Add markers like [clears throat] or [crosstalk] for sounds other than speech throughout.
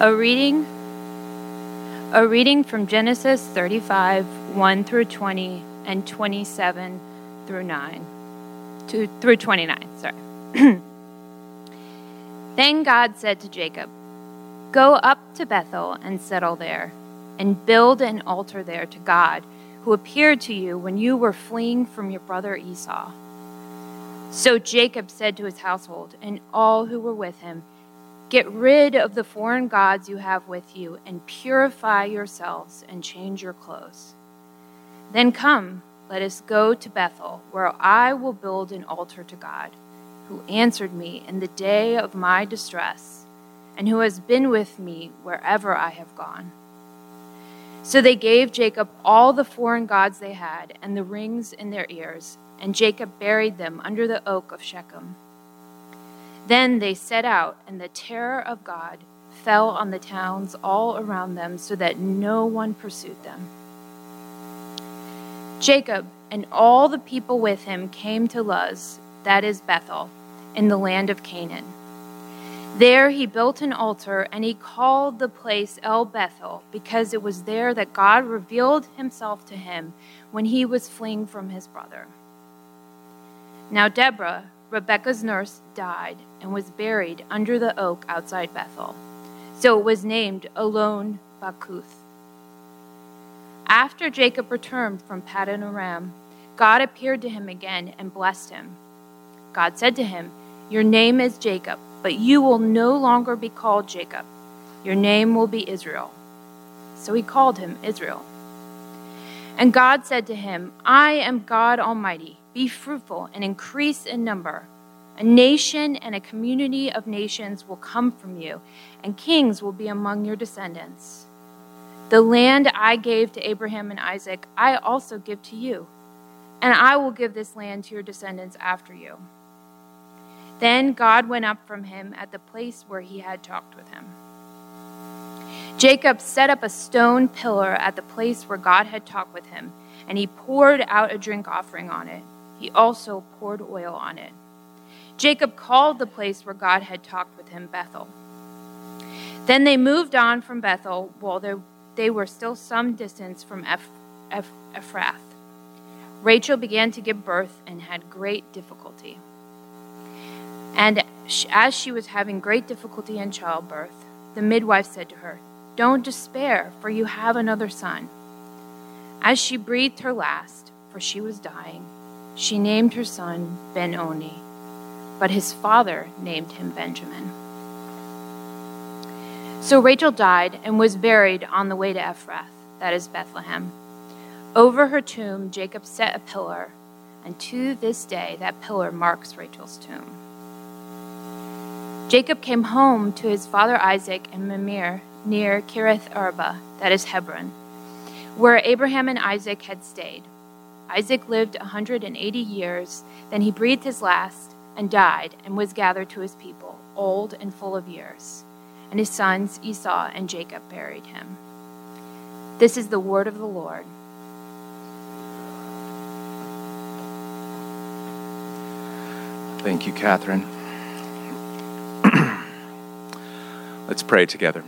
A reading a reading from Genesis 35, 1 through 20 and 27 through 9. To, through 29, sorry. [clears throat] then God said to Jacob, Go up to Bethel and settle there, and build an altar there to God, who appeared to you when you were fleeing from your brother Esau. So Jacob said to his household and all who were with him, Get rid of the foreign gods you have with you, and purify yourselves and change your clothes. Then come, let us go to Bethel, where I will build an altar to God, who answered me in the day of my distress, and who has been with me wherever I have gone. So they gave Jacob all the foreign gods they had, and the rings in their ears, and Jacob buried them under the oak of Shechem. Then they set out, and the terror of God fell on the towns all around them, so that no one pursued them. Jacob and all the people with him came to Luz, that is Bethel, in the land of Canaan. There he built an altar, and he called the place El Bethel, because it was there that God revealed himself to him when he was fleeing from his brother. Now Deborah, Rebekah's nurse, died and was buried under the oak outside Bethel. So it was named Allon Bakuth. After Jacob returned from Paddan Aram, God appeared to him again and blessed him. God said to him, Your name is Jacob, but you will no longer be called Jacob. Your name will be Israel. So he called him Israel. And God said to him, I am God Almighty. Be fruitful and increase in number. A nation and a community of nations will come from you, and kings will be among your descendants. The land I gave to Abraham and Isaac, I also give to you, and I will give this land to your descendants after you. Then God went up from him at the place where he had talked with him. Jacob set up a stone pillar at the place where God had talked with him, and he poured out a drink offering on it. He also poured oil on it. Jacob called the place where God had talked with him Bethel. Then they moved on from Bethel while they were still some distance from Ephrath. Rachel began to give birth and had great difficulty. And as she was having great difficulty in childbirth, the midwife said to her, Don't despair, for you have another son. As she breathed her last, for she was dying, she named her son Ben-Oni, but his father named him Benjamin. So Rachel died and was buried on the way to Ephrath, that is Bethlehem. Over her tomb, Jacob set a pillar, and to this day that pillar marks Rachel's tomb. Jacob came home to his father Isaac in Mamre near Kiriath Arba, that is Hebron, where Abraham and Isaac had stayed. Isaac lived a 180 years, then he breathed his last and died and was gathered to his people, old and full of years. And his sons Esau and Jacob buried him. This is the word of the Lord. Thank you, Catherine. [clears throat] Let's pray together.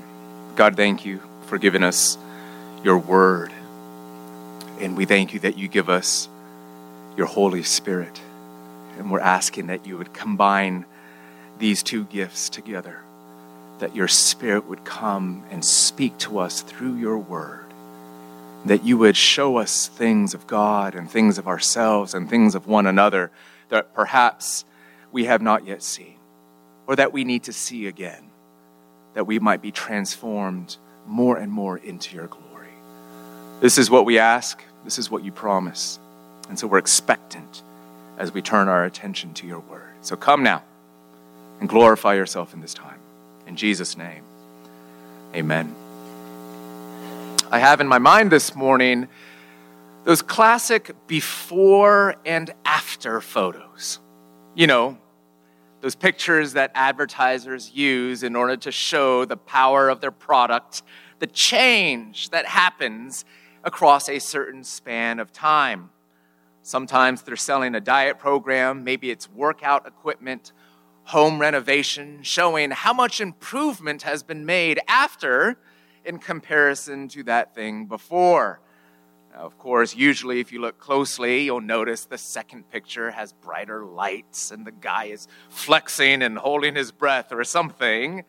God, thank you for giving us your word. And we thank you that you give us your Holy Spirit. And we're asking that you would combine these two gifts together, that your Spirit would come and speak to us through your word, that you would show us things of God and things of ourselves and things of one another that perhaps we have not yet seen, or that we need to see again, that we might be transformed more and more into your glory. This is what we ask, this is what you promise. And so we're expectant as we turn our attention to your word. So come now and glorify yourself in this time. In Jesus' name, amen. I have in my mind this morning those classic before and after photos. You know, those pictures that advertisers use in order to show the power of their product, the change that happens across a certain span of time. Sometimes they're selling a diet program, maybe it's workout equipment, home renovation, showing how much improvement has been made after in comparison to that thing before. Now, of course, usually if you look closely, you'll notice the second picture has brighter lights and the guy is flexing and holding his breath or something.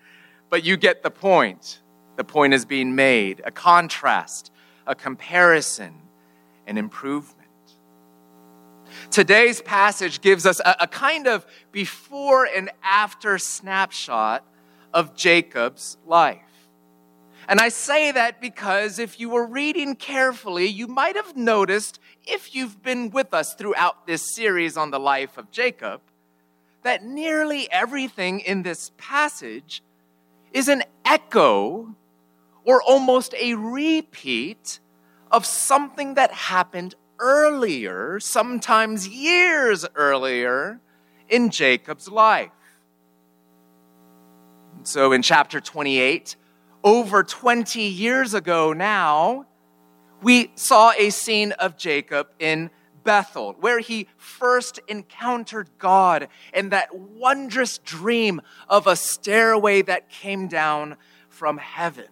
But you get the point. The point is being made a contrast, a comparison, an improvement. Today's passage gives us a, a, kind of before and after snapshot of Jacob's life. And I say that because if you were reading carefully, you might have noticed, if you've been with us throughout this series on the life of Jacob, that nearly everything in this passage is an echo or almost a repeat of something that happened earlier, sometimes years earlier, in Jacob's life. So in chapter 28, over 20 years ago now, we saw a scene of Jacob in Bethel, where he first encountered God in that wondrous dream of a stairway that came down from heaven.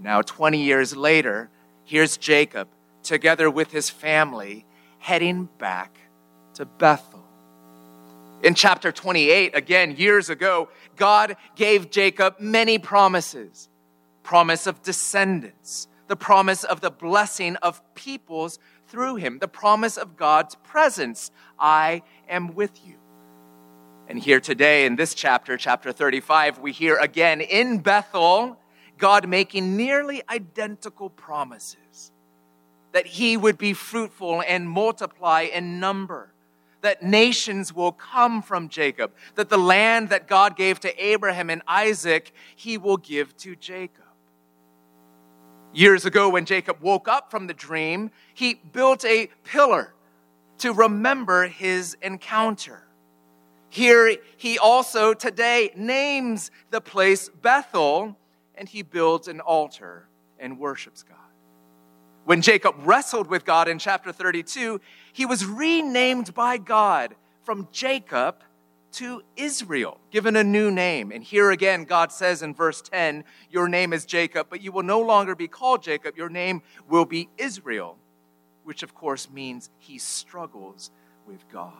Now, 20 years later, here's Jacob together with his family heading back to Bethel. In chapter 28, again, years ago, God gave Jacob many promises promise of descendants, the promise of the blessing of peoples through him, the promise of God's presence I am with you. And here today, in this chapter, chapter 35, we hear again in Bethel, God making nearly identical promises that he would be fruitful and multiply in number that nations will come from Jacob, that the land that God gave to Abraham and Isaac, he will give to Jacob. Years ago, when Jacob woke up from the dream, he built a pillar to remember his encounter. Here, he also today names the place Bethel, and he builds an altar and worships God. When Jacob wrestled with God in chapter 32, he was renamed by God from Jacob to Israel, given a new name. And here again, God says in verse 10, Your name is Jacob, but you will no longer be called Jacob. Your name will be Israel, which of course means he struggles with God.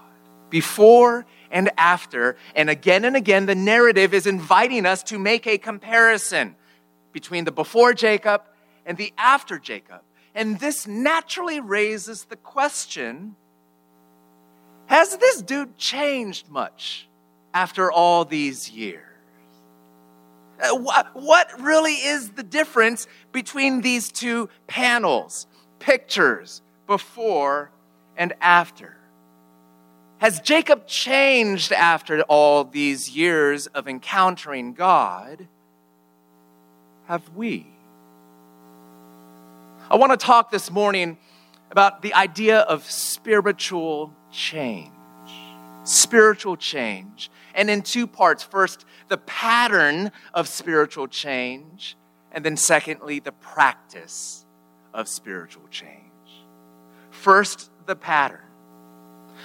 Before and after, and again and again, the narrative is inviting us to make a comparison between the before Jacob and the after Jacob. And this naturally raises the question Has this dude changed much after all these years? Uh, what really is the difference between these two panels, pictures, before and after? Has Jacob changed after all these years of encountering God? Have we? I want to talk this morning about the idea of spiritual change. Spiritual change. And in two parts. First, the pattern of spiritual change. And then, secondly, the practice of spiritual change. First, the pattern.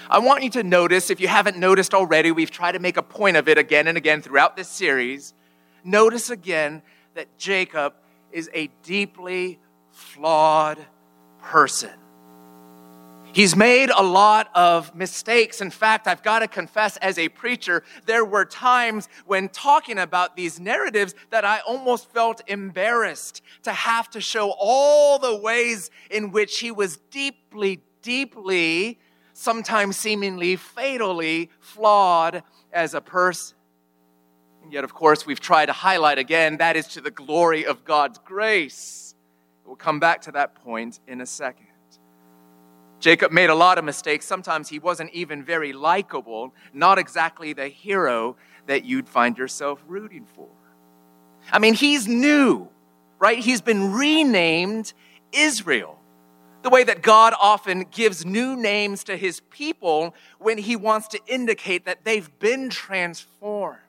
I want you to notice, if you haven't noticed already, we've tried to make a point of it again and again throughout this series. Notice again that Jacob is a deeply flawed person. He's made a lot of mistakes. In fact, I've got to confess, as a preacher, there were times when talking about these narratives that I almost felt embarrassed to have to show all the ways in which he was deeply, deeply, sometimes seemingly fatally flawed as a person. And yet, of course, we've tried to highlight again that is to the glory of God's grace. We'll come back to that point in a second. Jacob made a lot of mistakes. Sometimes he wasn't even very likable, not exactly the hero that you'd find yourself rooting for. I mean, he's new, right? He's been renamed Israel. The way that God often gives new names to his people when he wants to indicate that they've been transformed.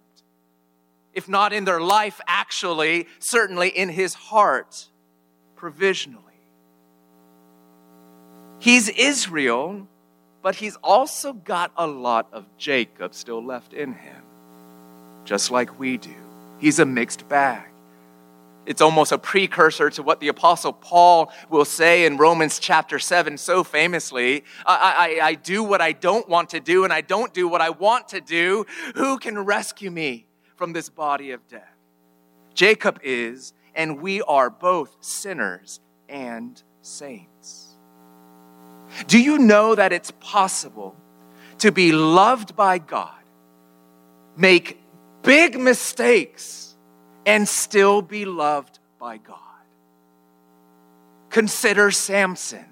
If not in their life, actually, certainly in his heart provisionally. He's Israel, but he's also got a lot of Jacob still left in him. just like we do. He's a mixed bag. It's almost a precursor to what the Apostle Paul will say in Romans chapter 7 so famously I, I, I, do what I don't want to do, and I don't do what I want to do. Who can rescue me from this body of death? Jacob is, and we are both sinners and saints. Do you know that it's possible to be loved by God, make big mistakes, and still be loved by God? Consider Samson.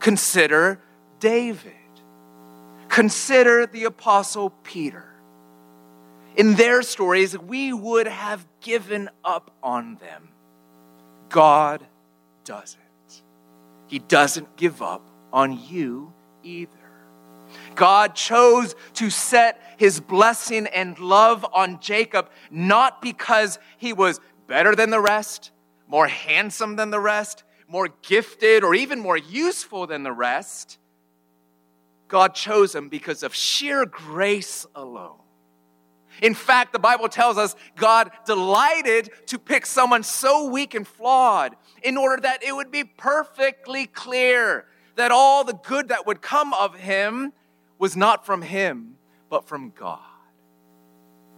Consider David. Consider the Apostle Peter. In their stories, we would have given up on them. God doesn't. He doesn't give up on you either. God chose to set his blessing and love on Jacob not because he was better than the rest, more handsome than the rest, more gifted, or even more useful than the rest. God chose him because of sheer grace alone. In fact, the Bible tells us God delighted to pick someone so weak and flawed in order that it would be perfectly clear that all the good that would come of him was not from him, but from God.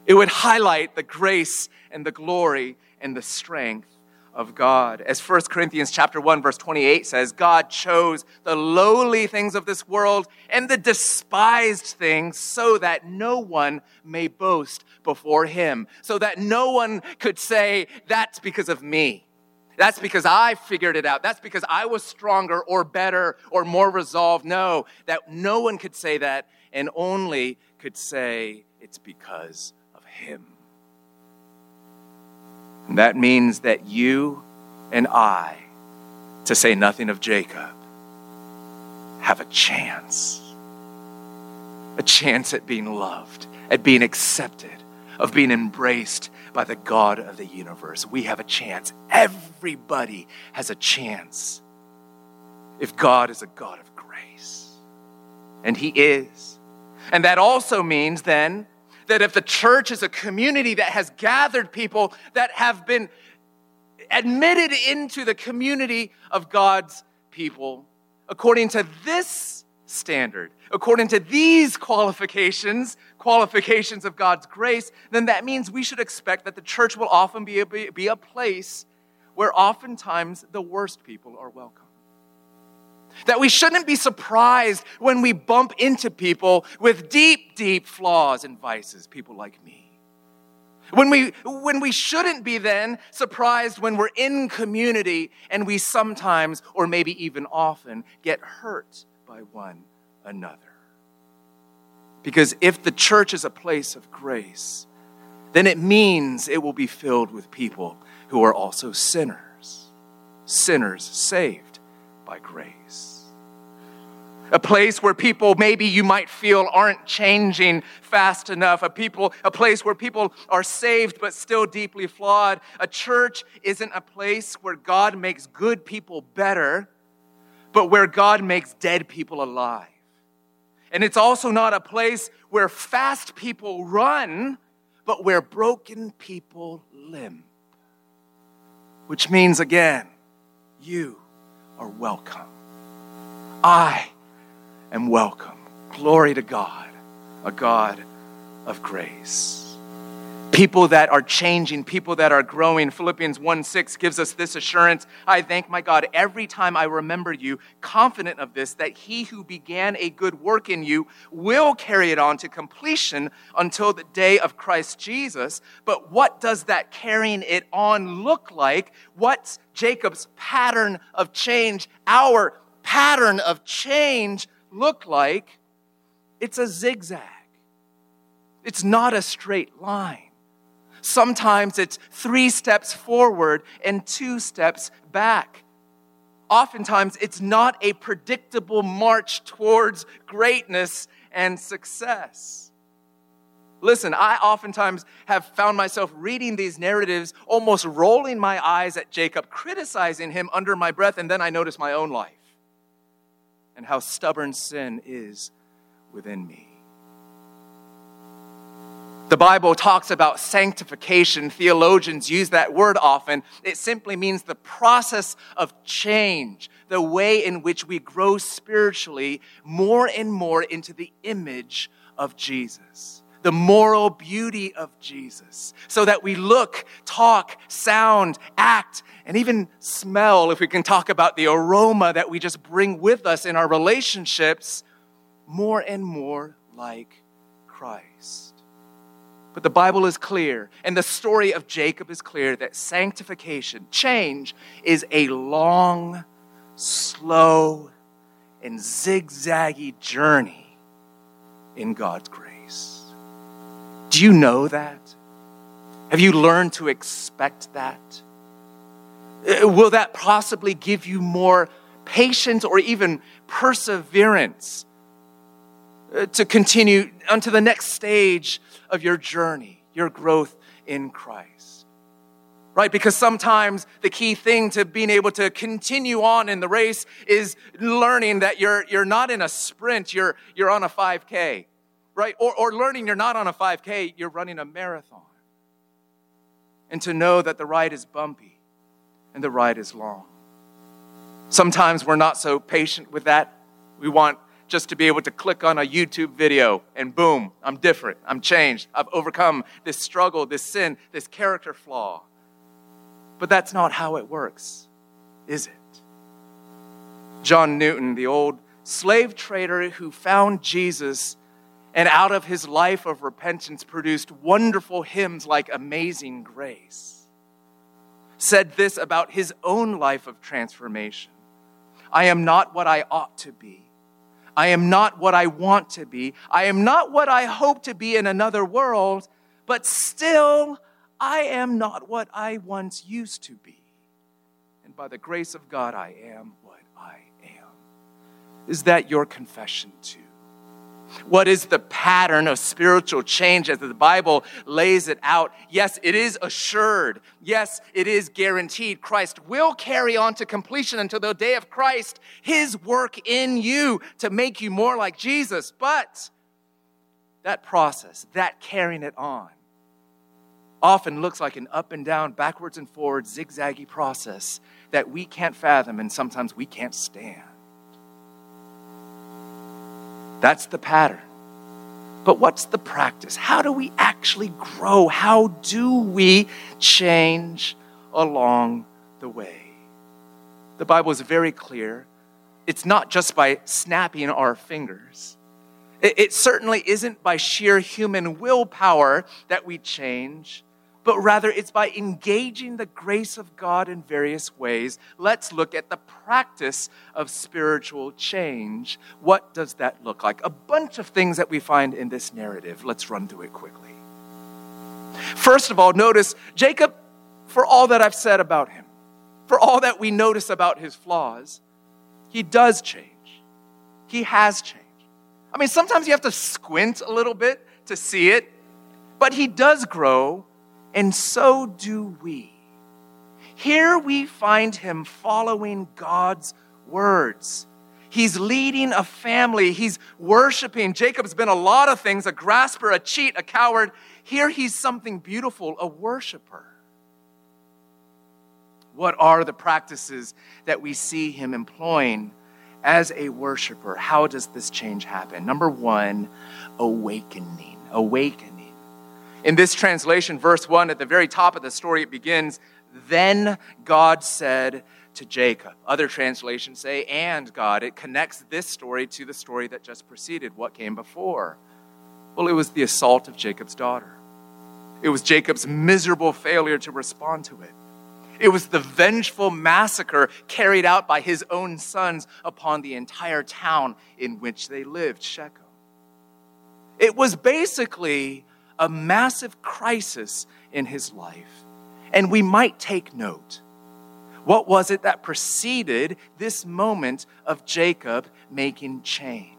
It would highlight the grace and the glory and the strength of God. As 1 Corinthians chapter 1 verse 28 says, God chose the lowly things of this world and the despised things so that no one may boast before him. So that no one could say that's because of me. That's because I figured it out. That's because I was stronger or better or more resolved. No, that no one could say that and only could say it's because of him. And that means that you and I, to say nothing of Jacob, have a chance. A chance at being loved, at being accepted, of being embraced by the God of the universe. We have a chance. Everybody has a chance if God is a God of grace. And He is. And that also means then that if the church is a community that has gathered people that have been admitted into the community of God's people, according to this standard, according to these qualifications, qualifications of God's grace, then that means we should expect that the church will often be a, be a place where oftentimes the worst people are welcome. That we shouldn't be surprised when we bump into people with deep, deep flaws and vices, people like me. When we, when we shouldn't be then surprised when we're in community and we sometimes, or maybe even often, get hurt by one another. Because if the church is a place of grace, then it means it will be filled with people who are also sinners, sinners saved by grace a place where people maybe you might feel aren't changing fast enough, a people a place where people are saved but still deeply flawed. A church isn't a place where God makes good people better, but where God makes dead people alive. And it's also not a place where fast people run, but where broken people limp. Which means again, you are welcome. I am welcome. Glory to God, a God of grace. People that are changing, people that are growing. Philippians 1 6 gives us this assurance. I thank my God every time I remember you, confident of this, that he who began a good work in you will carry it on to completion until the day of Christ Jesus. But what does that carrying it on look like? What's Jacob's pattern of change? Our pattern of change look like, it's a zigzag. It's not a straight line. Sometimes it's three steps forward and two steps back. Oftentimes, it's not a predictable march towards greatness and success. Listen, I oftentimes have found myself reading these narratives, almost rolling my eyes at Jacob, criticizing him under my breath, and then I notice my own life and how stubborn sin is within me. The Bible talks about sanctification. Theologians use that word often. It simply means the process of change, the way in which we grow spiritually more and more into the image of Jesus, the moral beauty of Jesus, so that we look, talk, sound, act, and even smell, if we can talk about the aroma that we just bring with us in our relationships, more and more like Christ. But the Bible is clear, and the story of Jacob is clear that sanctification, change, is a long, slow, and zigzaggy journey in God's grace. Do you know that? Have you learned to expect that? Uh, will that possibly give you more patience or even perseverance uh, to continue onto the next stage of your journey, your growth in Christ. Right? Because sometimes the key thing to being able to continue on in the race is learning that you're, you're not in a sprint, you're, you're on a 5K. Right? Or, or learning you're not on a 5K, you're running a marathon. And to know that the ride is bumpy and the ride is long. Sometimes we're not so patient with that. We want just to be able to click on a YouTube video and boom, I'm different. I'm changed. I've overcome this struggle, this sin, this character flaw. But that's not how it works, is it? John Newton, the old slave trader who found Jesus and out of his life of repentance produced wonderful hymns like Amazing Grace, said this about his own life of transformation I am not what I ought to be I am not what I want to be. I am not what I hope to be in another world, but still, I am not what I once used to be. And by the grace of God, I am what I am. Is that your confession too? What is the pattern of spiritual change as the Bible lays it out? Yes, it is assured. Yes, it is guaranteed. Christ will carry on to completion until the day of Christ, his work in you to make you more like Jesus. But that process, that carrying it on, often looks like an up and down, backwards and forwards, zigzaggy process that we can't fathom and sometimes we can't stand. That's the pattern. But what's the practice? How do we actually grow? How do we change along the way? The Bible is very clear. It's not just by snapping our fingers. It, it certainly isn't by sheer human willpower that we change but rather it's by engaging the grace of God in various ways. Let's look at the practice of spiritual change. What does that look like? A bunch of things that we find in this narrative. Let's run through it quickly. First of all, notice Jacob, for all that I've said about him, for all that we notice about his flaws, he does change. He has changed. I mean, sometimes you have to squint a little bit to see it, but he does grow and so do we. Here we find him following God's words. He's leading a family. He's worshiping. Jacob's been a lot of things a grasper, a cheat, a coward. Here he's something beautiful, a worshiper. What are the practices that we see him employing as a worshiper? How does this change happen? Number one, awakening. Awakening. In this translation, verse 1, at the very top of the story, it begins, Then God said to Jacob. Other translations say, And God. It connects this story to the story that just preceded, what came before. Well, it was the assault of Jacob's daughter, it was Jacob's miserable failure to respond to it. It was the vengeful massacre carried out by his own sons upon the entire town in which they lived, Shechem. It was basically a massive crisis in his life. And we might take note. What was it that preceded this moment of Jacob making change,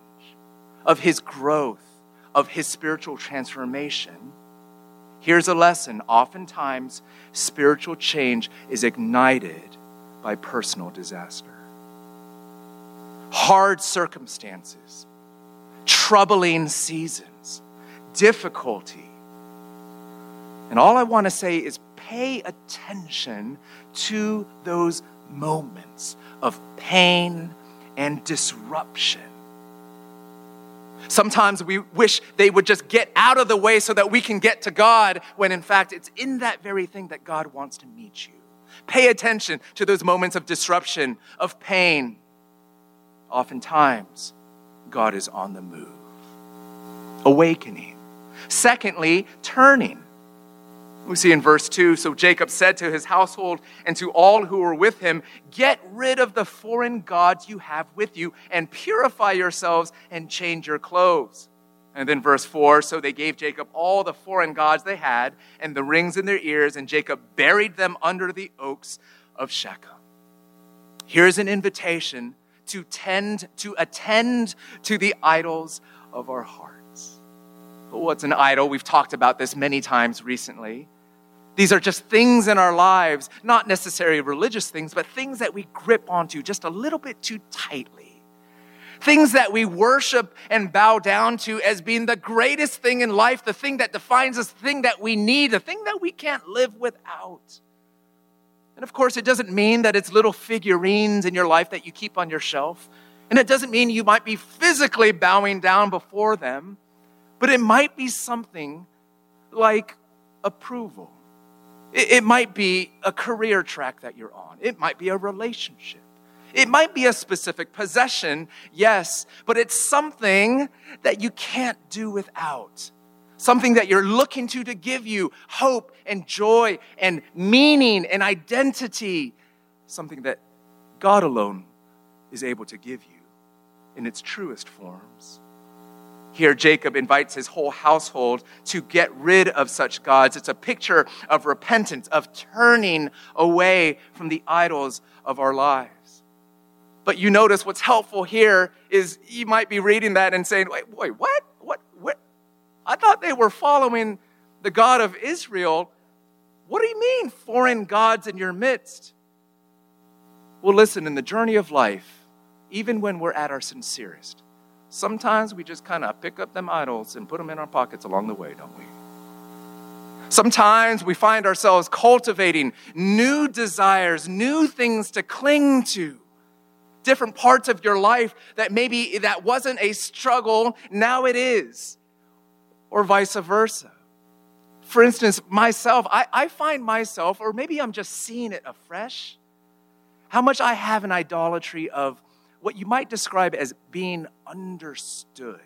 of his growth, of his spiritual transformation? Here's a lesson. Oftentimes, spiritual change is ignited by personal disaster. Hard circumstances, troubling seasons, difficulty, And all I want to say is pay attention to those moments of pain and disruption. Sometimes we wish they would just get out of the way so that we can get to God, when in fact it's in that very thing that God wants to meet you. Pay attention to those moments of disruption, of pain. Oftentimes, God is on the move. Awakening. Secondly, turning. We see in verse 2 So Jacob said to his household and to all who were with him, Get rid of the foreign gods you have with you, and purify yourselves and change your clothes. And then verse 4 So they gave Jacob all the foreign gods they had and the rings in their ears, and Jacob buried them under the oaks of Shechem. Here's an invitation to tend to attend to the idols of our hearts. What's an idol? We've talked about this many times recently. These are just things in our lives, not necessarily religious things, but things that we grip onto just a little bit too tightly. Things that we worship and bow down to as being the greatest thing in life, the thing that defines us, the thing that we need, the thing that we can't live without. And of course, it doesn't mean that it's little figurines in your life that you keep on your shelf. And it doesn't mean you might be physically bowing down before them, but it might be something like approval it, might be a career track that you're on, it might be a relationship. It might be a specific possession, yes, but it's something that you can't do without. Something that you're looking to to give you hope and joy and meaning and identity. Something that God alone is able to give you in its truest forms. Here, Jacob invites his whole household to get rid of such gods. It's a picture of repentance, of turning away from the idols of our lives. But you notice what's helpful here is you might be reading that and saying, wait, wait, what? What? What? I thought they were following the God of Israel. What do you mean, foreign gods in your midst? Well, listen, in the journey of life, even when we're at our sincerest, Sometimes we just kind of pick up them idols and put them in our pockets along the way, don't we? Sometimes we find ourselves cultivating new desires, new things to cling to. Different parts of your life that maybe that wasn't a struggle, now it is. Or vice versa. For instance, myself, I, I find myself, or maybe I'm just seeing it afresh, how much I have an idolatry of what you might describe as being understood.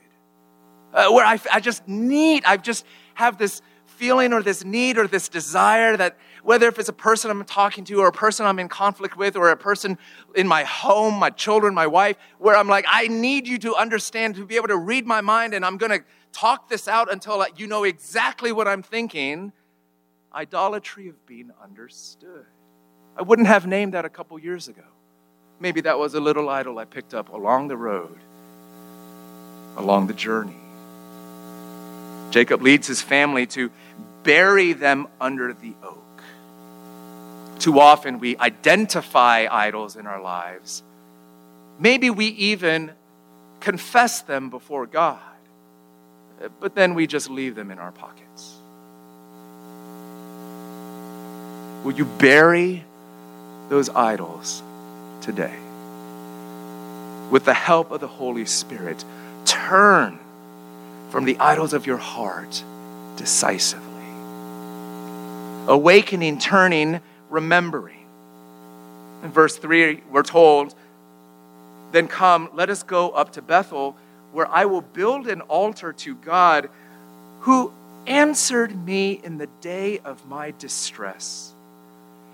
Uh, where I, I just need, I just have this feeling or this need or this desire that whether if it's a person I'm talking to or a person I'm in conflict with or a person in my home, my children, my wife, where I'm like, I need you to understand, to be able to read my mind, and I'm going to talk this out until you know exactly what I'm thinking. Idolatry of being understood. I wouldn't have named that a couple years ago. Maybe that was a little idol I picked up along the road, along the journey. Jacob leads his family to bury them under the oak. Too often we identify idols in our lives. Maybe we even confess them before God, but then we just leave them in our pockets. Will you bury those idols today. With the help of the Holy Spirit, turn from the idols of your heart decisively. Awakening, turning, remembering. In verse 3, we're told, Then come, let us go up to Bethel, where I will build an altar to God who answered me in the day of my distress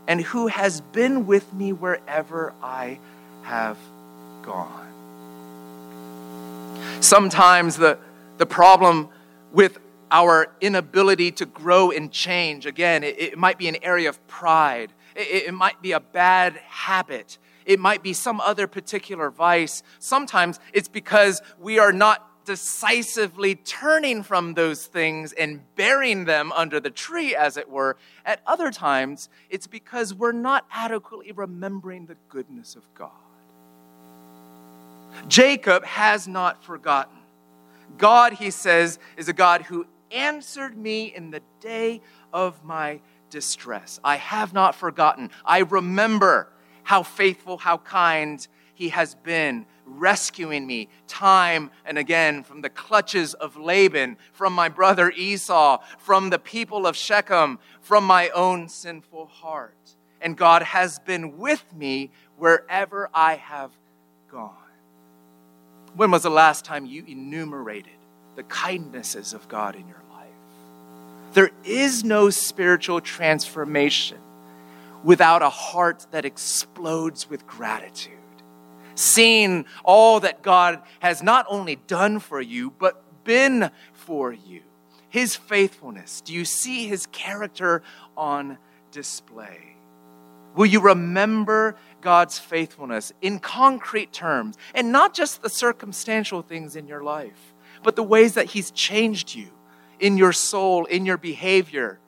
and who has been with me wherever I have gone. Sometimes the, the problem with our inability to grow and change, again, it, it might be an area of pride, it, it might be a bad habit. It might be some other particular vice. Sometimes it's because we are not decisively turning from those things and burying them under the tree, as it were. At other times, it's because we're not adequately remembering the goodness of God. Jacob has not forgotten. God, he says, is a God who answered me in the day of my distress. I have not forgotten. I remember how faithful, how kind he has been, rescuing me time and again from the clutches of Laban, from my brother Esau, from the people of Shechem, from my own sinful heart. And God has been with me wherever I have gone. When was the last time you enumerated the kindnesses of God in your life? There is no spiritual transformation without a heart that explodes with gratitude. Seeing all that God has not only done for you, but been for you. His faithfulness. Do you see his character on display? Will you remember God's faithfulness in concrete terms and not just the circumstantial things in your life, but the ways that He's changed you in your soul, in your behavior?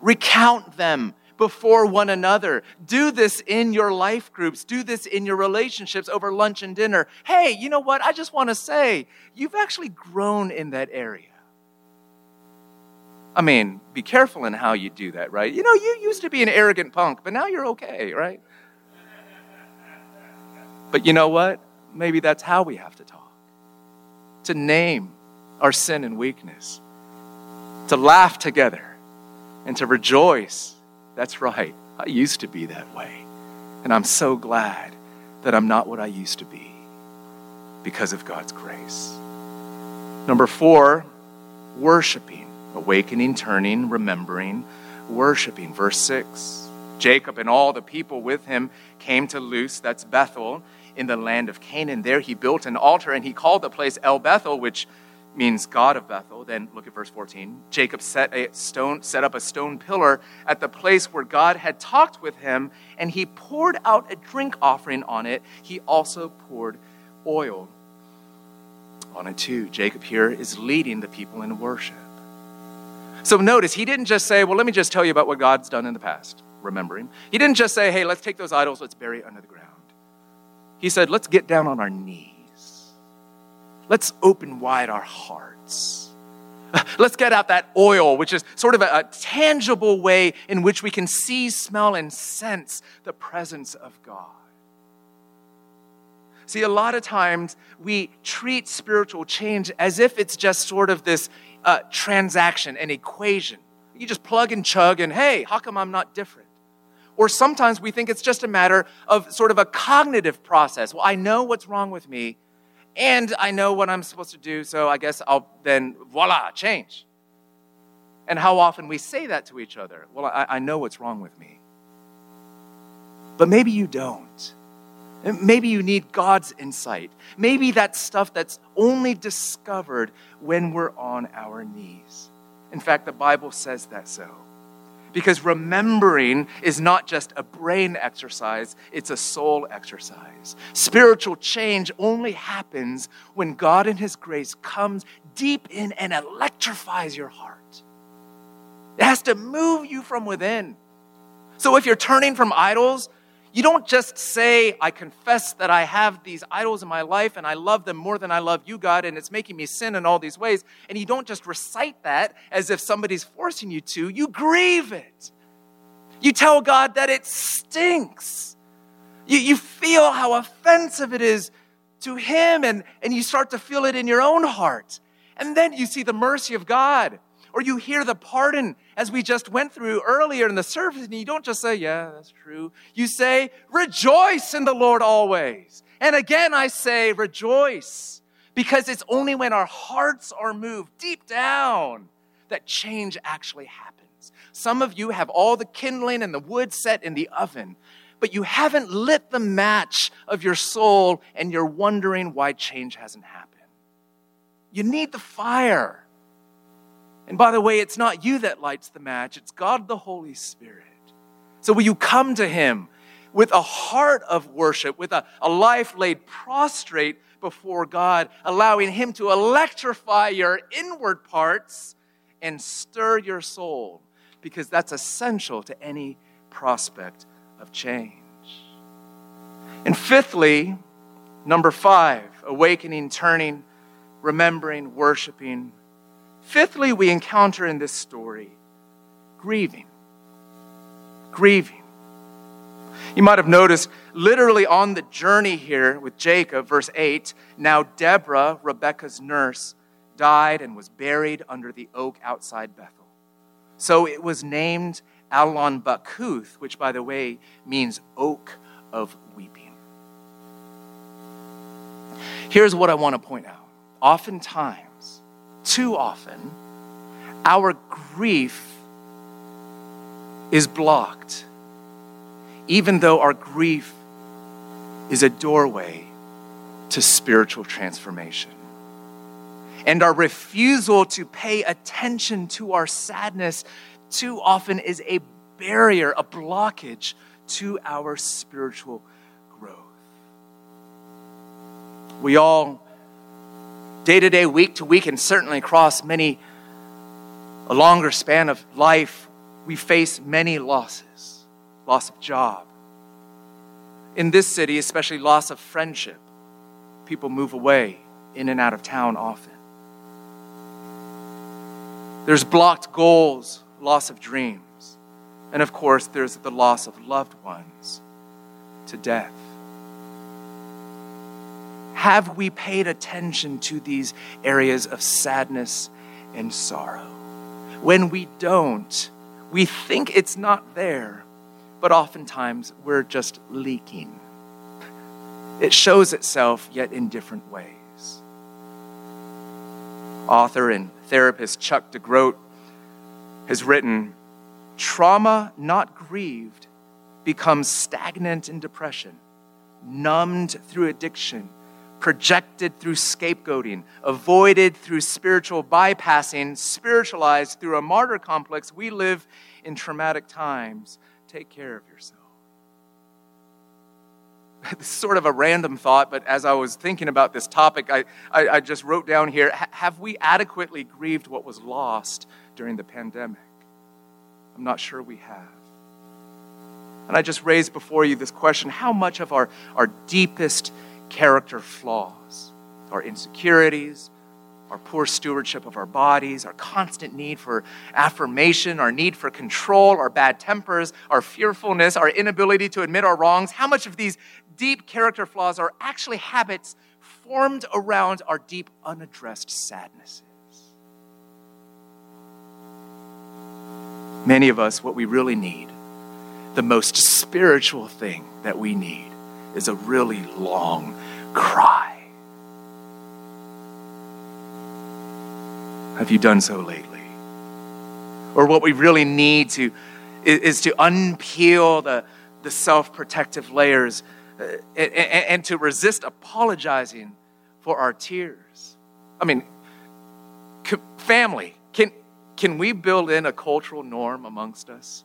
Recount them before one another. Do this in your life groups. Do this in your relationships over lunch and dinner. Hey, you know what? I just want to say, you've actually grown in that area. I mean, be careful in how you do that, right? You know, you used to be an arrogant punk, but now you're okay, right? But you know what? Maybe that's how we have to talk to name our sin and weakness, to laugh together, and to rejoice. That's right. I used to be that way. And I'm so glad that I'm not what I used to be because of God's grace. Number four, worshiping awakening, turning, remembering, worshiping. Verse 6 Jacob and all the people with him came to Luz, that's Bethel, in the land of Canaan. There he built an altar and he called the place El Bethel, which means God of Bethel. Then look at verse 14. Jacob set a stone set up a stone pillar at the place where God had talked with him, and he poured out a drink offering on it. He also poured oil on it too. Jacob here is leading the people in worship. So notice, he didn't just say, Well, let me just tell you about what God's done in the past, Remember him. He didn't just say, Hey, let's take those idols, let's bury it under the ground. He said, Let's get down on our knees. Let's open wide our hearts. Let's get out that oil, which is sort of a, a, tangible way in which we can see, smell, and sense the presence of God. See, a lot of times we treat spiritual change as if it's just sort of this uh, transaction, an equation. You just plug and chug, and hey, how come I'm not different? Or sometimes we think it's just a matter of sort of a cognitive process. Well, I know what's wrong with me, and I know what I'm supposed to do, so I guess I'll then, voila, change. And how often we say that to each other. Well, I, I know what's wrong with me. But maybe you don't. Maybe you need God's insight. Maybe that's stuff that's only discovered when we're on our knees. In fact, the Bible says that so. Because remembering is not just a brain exercise, it's a soul exercise. Spiritual change only happens when God in His grace comes deep in and electrifies your heart. It has to move you from within. So if you're turning from idols, you don't just say, I confess that I have these idols in my life and I love them more than I love you, God, and it's making me sin in all these ways. And you don't just recite that as if somebody's forcing you to. You grieve it. You tell God that it stinks. You, you feel how offensive it is to Him, and, and you start to feel it in your own heart. And then you see the mercy of God or you hear the pardon as we just went through earlier in the service, and you don't just say, Yeah, that's true. You say, Rejoice in the Lord always. And again, I say, Rejoice, because it's only when our hearts are moved deep down that change actually happens. Some of you have all the kindling and the wood set in the oven, but you haven't lit the match of your soul, and you're wondering why change hasn't happened. You need the fire. And by the way, it's not you that lights the match, it's God the Holy Spirit. So will you come to Him with a heart of worship, with a, a life laid prostrate before God, allowing Him to electrify your inward parts and stir your soul, because that's essential to any prospect of change. And fifthly, number five, awakening, turning, remembering, worshiping Fifthly, we encounter in this story grieving. Grieving. You might have noticed literally on the journey here with Jacob, verse 8, now Deborah, Rebekah's nurse, died and was buried under the oak outside Bethel. So it was named Allon Bakuth, which, by the way, means oak of weeping. Here's what I want to point out. Oftentimes, too often, our grief is blocked, even though our grief is a doorway to spiritual transformation. And our refusal to pay attention to our sadness too often is a barrier, a blockage to our spiritual growth. We all, day to day, week to week, and certainly across many, a longer span of life, we face many losses loss of job. In this city, especially loss of friendship. People move away in and out of town often. There's blocked goals, loss of dreams. And of course, there's the loss of loved ones to death. Have we paid attention to these areas of sadness and sorrow? When we don't, we think it's not there, but oftentimes we're just leaking. It shows itself, yet in different ways. Author and therapist Chuck DeGroat has written trauma not grieved becomes stagnant in depression, numbed through addiction, projected through scapegoating, avoided through spiritual bypassing, spiritualized through a martyr complex. We live in traumatic times. Take care of yourself. [laughs] this is sort of a random thought, but as I was thinking about this topic, I, I, I just wrote down here have we adequately grieved what was lost during the pandemic? I'm not sure we have. And I just raised before you this question how much of our, our deepest character flaws, our insecurities, our poor stewardship of our bodies, our constant need for affirmation, our need for control, our bad tempers, our fearfulness, our inability to admit our wrongs, how much of these deep character flaws are actually habits formed around our deep unaddressed sadnesses. Many of us, what we really need, the most spiritual thing that we need, is a really long cry. Have you done so lately? Or what we really need to is, is to unpeel the, the self protective layers uh, and, and to resist apologizing for our tears. I mean, family, can, can we build in a cultural norm amongst us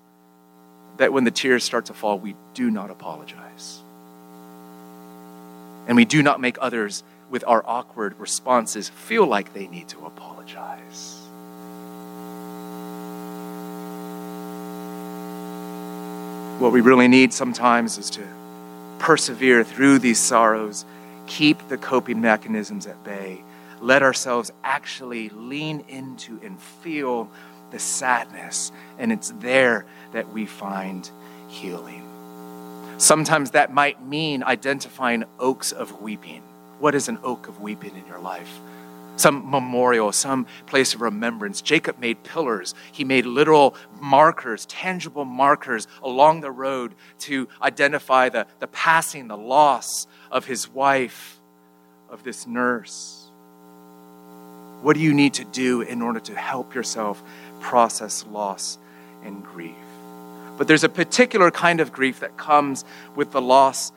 that when the tears start to fall, we do not apologize? And we do not make others with our awkward responses feel like they need to apologize. What we really need sometimes is to persevere through these sorrows, keep the coping mechanisms at bay, let ourselves actually lean into and feel the sadness, and it's there that we find healing. Sometimes that might mean identifying oaks of weeping. What is an oak of weeping in your life? some memorial, some place of remembrance. Jacob made pillars. He made literal markers, tangible markers along the road to identify the, the passing, the loss of his wife, of this nurse. What do you need to do in order to help yourself process loss and grief? But there's a particular kind of grief that comes with the loss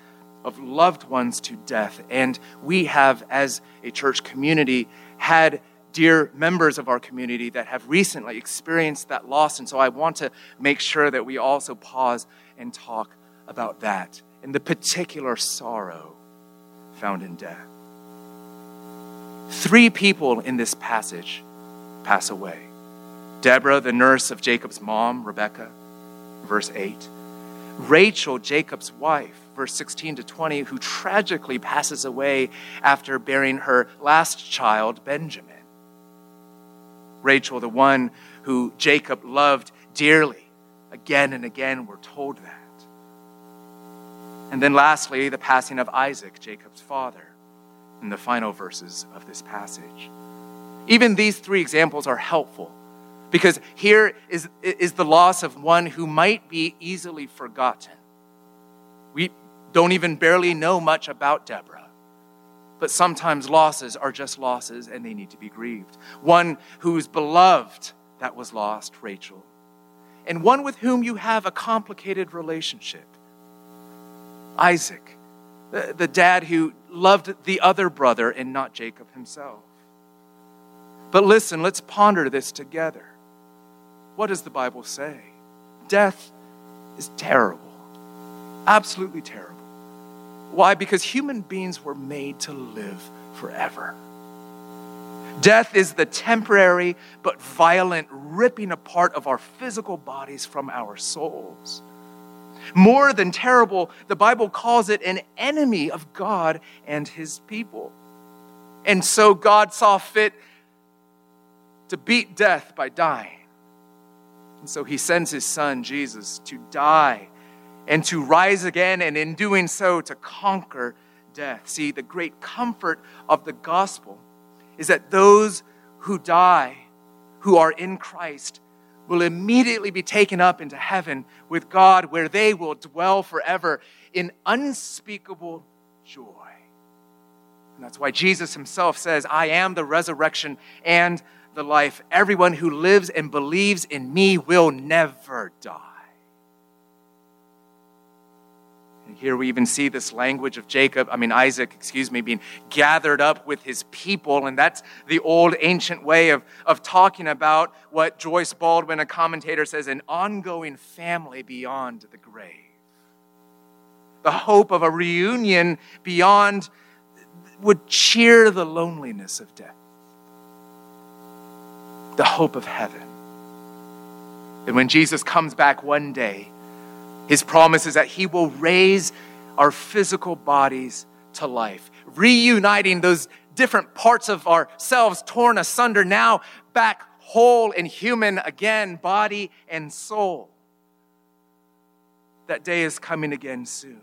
of loved ones to death. And we have, as a church community, had dear members of our community that have recently experienced that loss. And so I want to make sure that we also pause and talk about that and the particular sorrow found in death. Three people in this passage pass away Deborah, the nurse of Jacob's mom, Rebecca, verse 8. Rachel, Jacob's wife, verse 16 to 20, who tragically passes away after bearing her last child, Benjamin. Rachel, the one who Jacob loved dearly. Again and again, we're told that. And then lastly, the passing of Isaac, Jacob's father, in the final verses of this passage. Even these three examples are helpful because here is, is the loss of one who might be easily forgotten. We don't even barely know much about Deborah, but sometimes losses are just losses and they need to be grieved. One who's beloved that was lost, Rachel, and one with whom you have a complicated relationship, Isaac, the dad who loved the other brother and not Jacob himself. But listen, let's ponder this together. What does the Bible say? Death is terrible, absolutely terrible. Why? Because human beings were made to live forever. Death is the temporary but violent ripping apart of our physical bodies from our souls. More than terrible, the Bible calls it an enemy of God and his people. And so God saw fit to beat death by dying. And so he sends his son, Jesus, to die and to rise again, and in doing so, to conquer death. See, the great comfort of the gospel is that those who die, who are in Christ, will immediately be taken up into heaven with God, where they will dwell forever in unspeakable joy. And that's why Jesus himself says, I am the resurrection and the life. Everyone who lives and believes in me will never die. And here we even see this language of Jacob, I mean, Isaac, excuse me, being gathered up with his people. And that's the old ancient way of, of talking about what Joyce Baldwin, a commentator, says an ongoing family beyond the grave. The hope of a reunion beyond would cheer the loneliness of death, the hope of heaven. And when Jesus comes back one day, his promise is that He will raise our physical bodies to life, reuniting those different parts of ourselves torn asunder, now back whole and human again, body and soul. That day is coming again soon.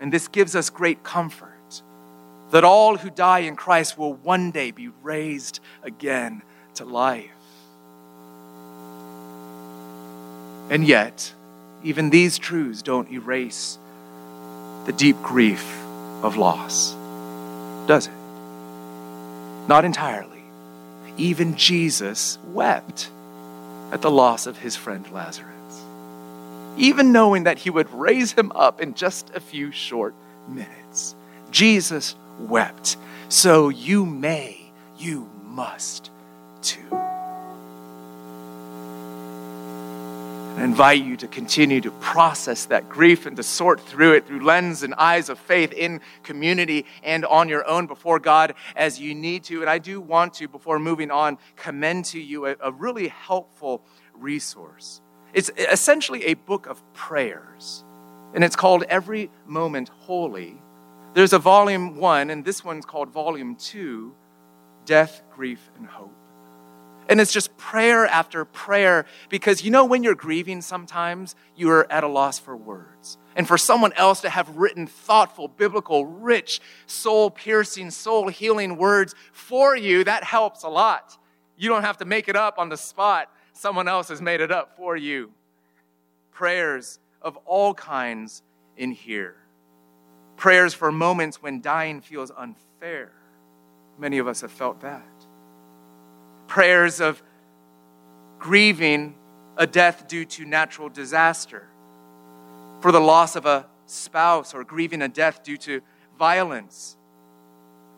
And this gives us great comfort that all who die in Christ will one day be raised again to life. And yet, even these truths don't erase the deep grief of loss, does it? Not entirely. Even Jesus wept at the loss of his friend Lazarus, even knowing that he would raise him up in just a few short minutes. Jesus wept. So you may, you must too. I invite you to continue to process that grief and to sort through it through lens and eyes of faith in community and on your own before God as you need to. And I do want to, before moving on, commend to you a, a really helpful resource. It's essentially a book of prayers, and it's called Every Moment Holy. There's a volume one, and this one's called volume two Death, Grief, and Hope. And it's just prayer after prayer because you know, when you're grieving, sometimes you are at a loss for words. And for someone else to have written thoughtful, biblical, rich, soul piercing, soul healing words for you, that helps a lot. You don't have to make it up on the spot, someone else has made it up for you. Prayers of all kinds in here. Prayers for moments when dying feels unfair. Many of us have felt that prayers of grieving a death due to natural disaster, for the loss of a spouse, or grieving a death due to violence.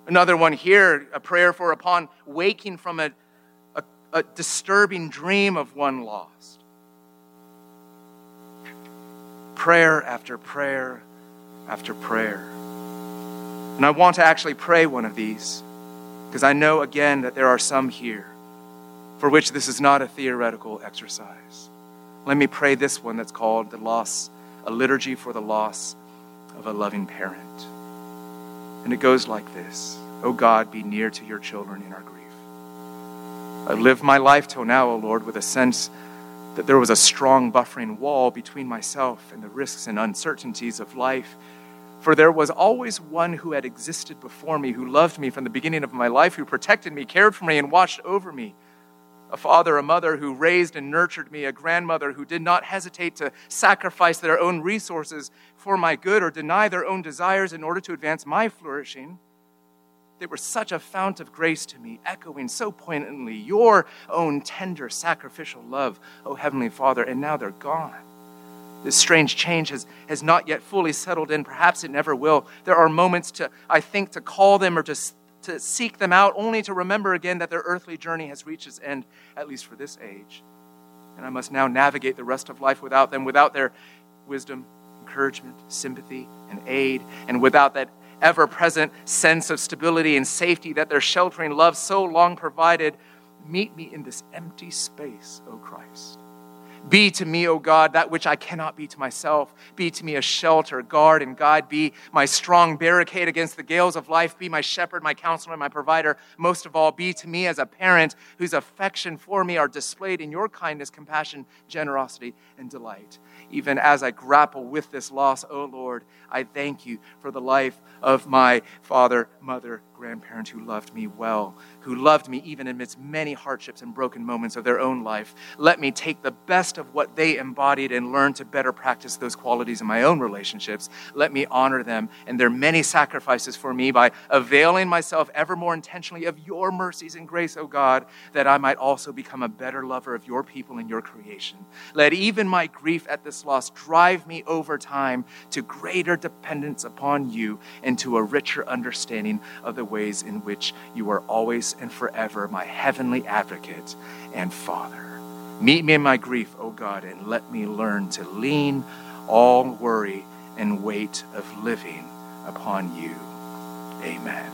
Another one here, a prayer for upon waking from a, a, a disturbing dream of one lost. Prayer after prayer after prayer. And I want to actually pray one of these because I know again that there are some here for which this is not a theoretical exercise. Let me pray this one that's called the loss, a liturgy for the loss of a loving parent. And it goes like this O God, be near to your children in our grief. I've lived my life till now, O oh Lord, with a sense that there was a strong buffering wall between myself and the risks and uncertainties of life. For there was always one who had existed before me, who loved me from the beginning of my life, who protected me, cared for me, and watched over me. A father, a mother who raised and nurtured me, a grandmother who did not hesitate to sacrifice their own resources for my good or deny their own desires in order to advance my flourishing. They were such a fount of grace to me, echoing so poignantly your own tender sacrificial love, O Heavenly Father, and now they're gone. This strange change has, has not yet fully settled in. Perhaps it never will. There are moments to, I think, to call them or to, to seek them out, only to remember again that their earthly journey has reached its end, at least for this age. And I must now navigate the rest of life without them, without their wisdom, encouragement, sympathy, and aid, and without that ever present sense of stability and safety that their sheltering love so long provided. Meet me in this empty space, O Christ. Be to me, O God, that which I cannot be to myself. Be to me a shelter, guard, and guide. Be my strong barricade against the gales of life. Be my shepherd, my counselor, my provider. Most of all, be to me as a parent whose affection for me are displayed in your kindness, compassion, generosity, and delight. Even as I grapple with this loss, O Lord, I thank you for the life of my father, mother, grandparent who loved me well, who loved me even amidst many hardships and broken moments of their own life. Let me take the best of what they embodied and learn to better practice those qualities in my own relationships. Let me honor them and their many sacrifices for me by availing myself ever more intentionally of your mercies and grace, O God, that I might also become a better lover of your people and your creation. Let even my grief at this loss drive me over time to greater dependence upon you and to a richer understanding of the ways in which you are always and forever my heavenly advocate and Father. Meet me in my grief, O God, and let me learn to lean all worry and weight of living upon you. Amen.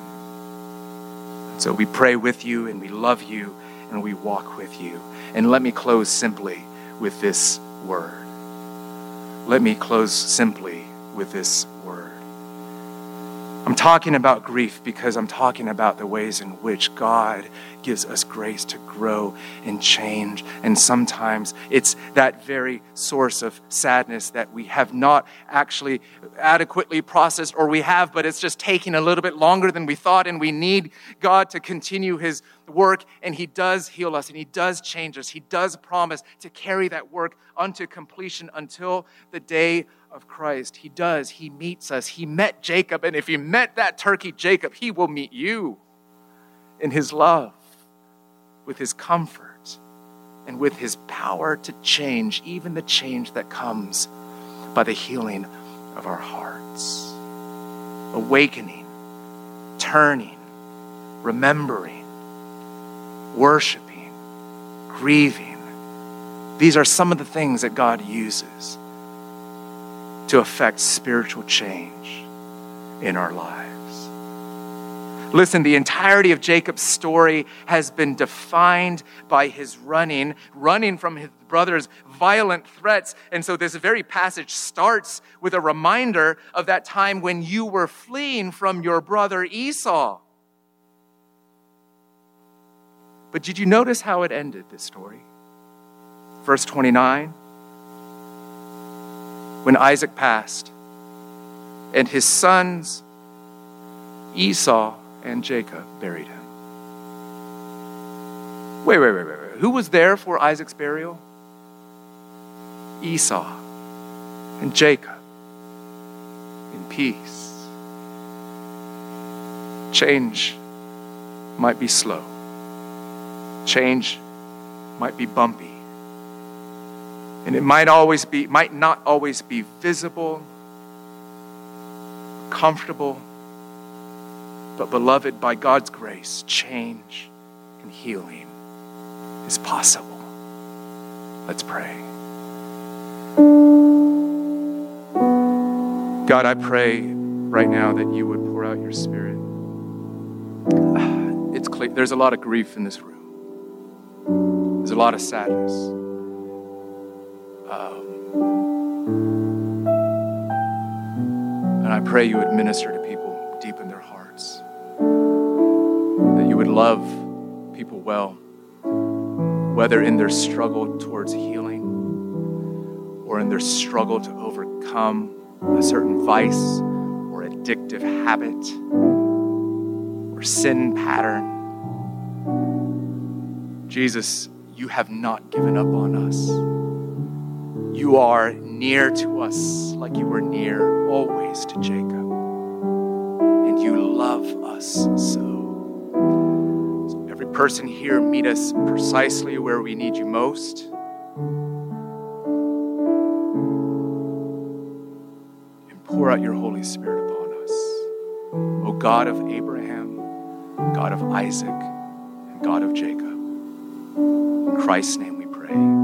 So we pray with you and we love you and we walk with you. And let me close simply with this word. Let me close simply with this I'm talking about grief because I'm talking about the ways in which God gives us grace to grow and change. And sometimes it's that very source of sadness that we have not actually adequately processed, or we have, but it's just taking a little bit longer than we thought. And we need God to continue His work, and He does heal us, and He does change us. He does promise to carry that work unto completion until the day of Christ. He does. He meets us. He met Jacob. And if he met that turkey, Jacob, he will meet you in his love, with his comfort, and with his power to change, even the change that comes by the healing of our hearts. Awakening, turning, remembering, worshiping, grieving. These are some of the things that God uses to affect spiritual change in our lives. Listen, the entirety of Jacob's story has been defined by his running, running from his brother's violent threats. And so this very passage starts with a reminder of that time when you were fleeing from your brother Esau. But did you notice how it ended, this story? Verse 29 when Isaac passed, and his sons Esau and Jacob buried him. Wait, wait, wait, wait, wait. Who was there for Isaac's burial? Esau and Jacob in peace. Change might be slow, change might be bumpy. And it might always be, might not always be visible, comfortable, but beloved, by God's grace, change and healing is possible. Let's pray. God, I pray right now that you would pour out your spirit. It's clear, there's a lot of grief in this room. There's a lot of sadness. Um, and I pray you would minister to people deep in their hearts, that you would love people well, whether in their struggle towards healing or in their struggle to overcome a certain vice or addictive habit or sin pattern. Jesus, you have not given up on us. You are near to us like you were near always to Jacob. And you love us so. so. Every person here, meet us precisely where we need you most. And pour out your Holy Spirit upon us. O God of Abraham, God of Isaac, and God of Jacob. In Christ's name we pray.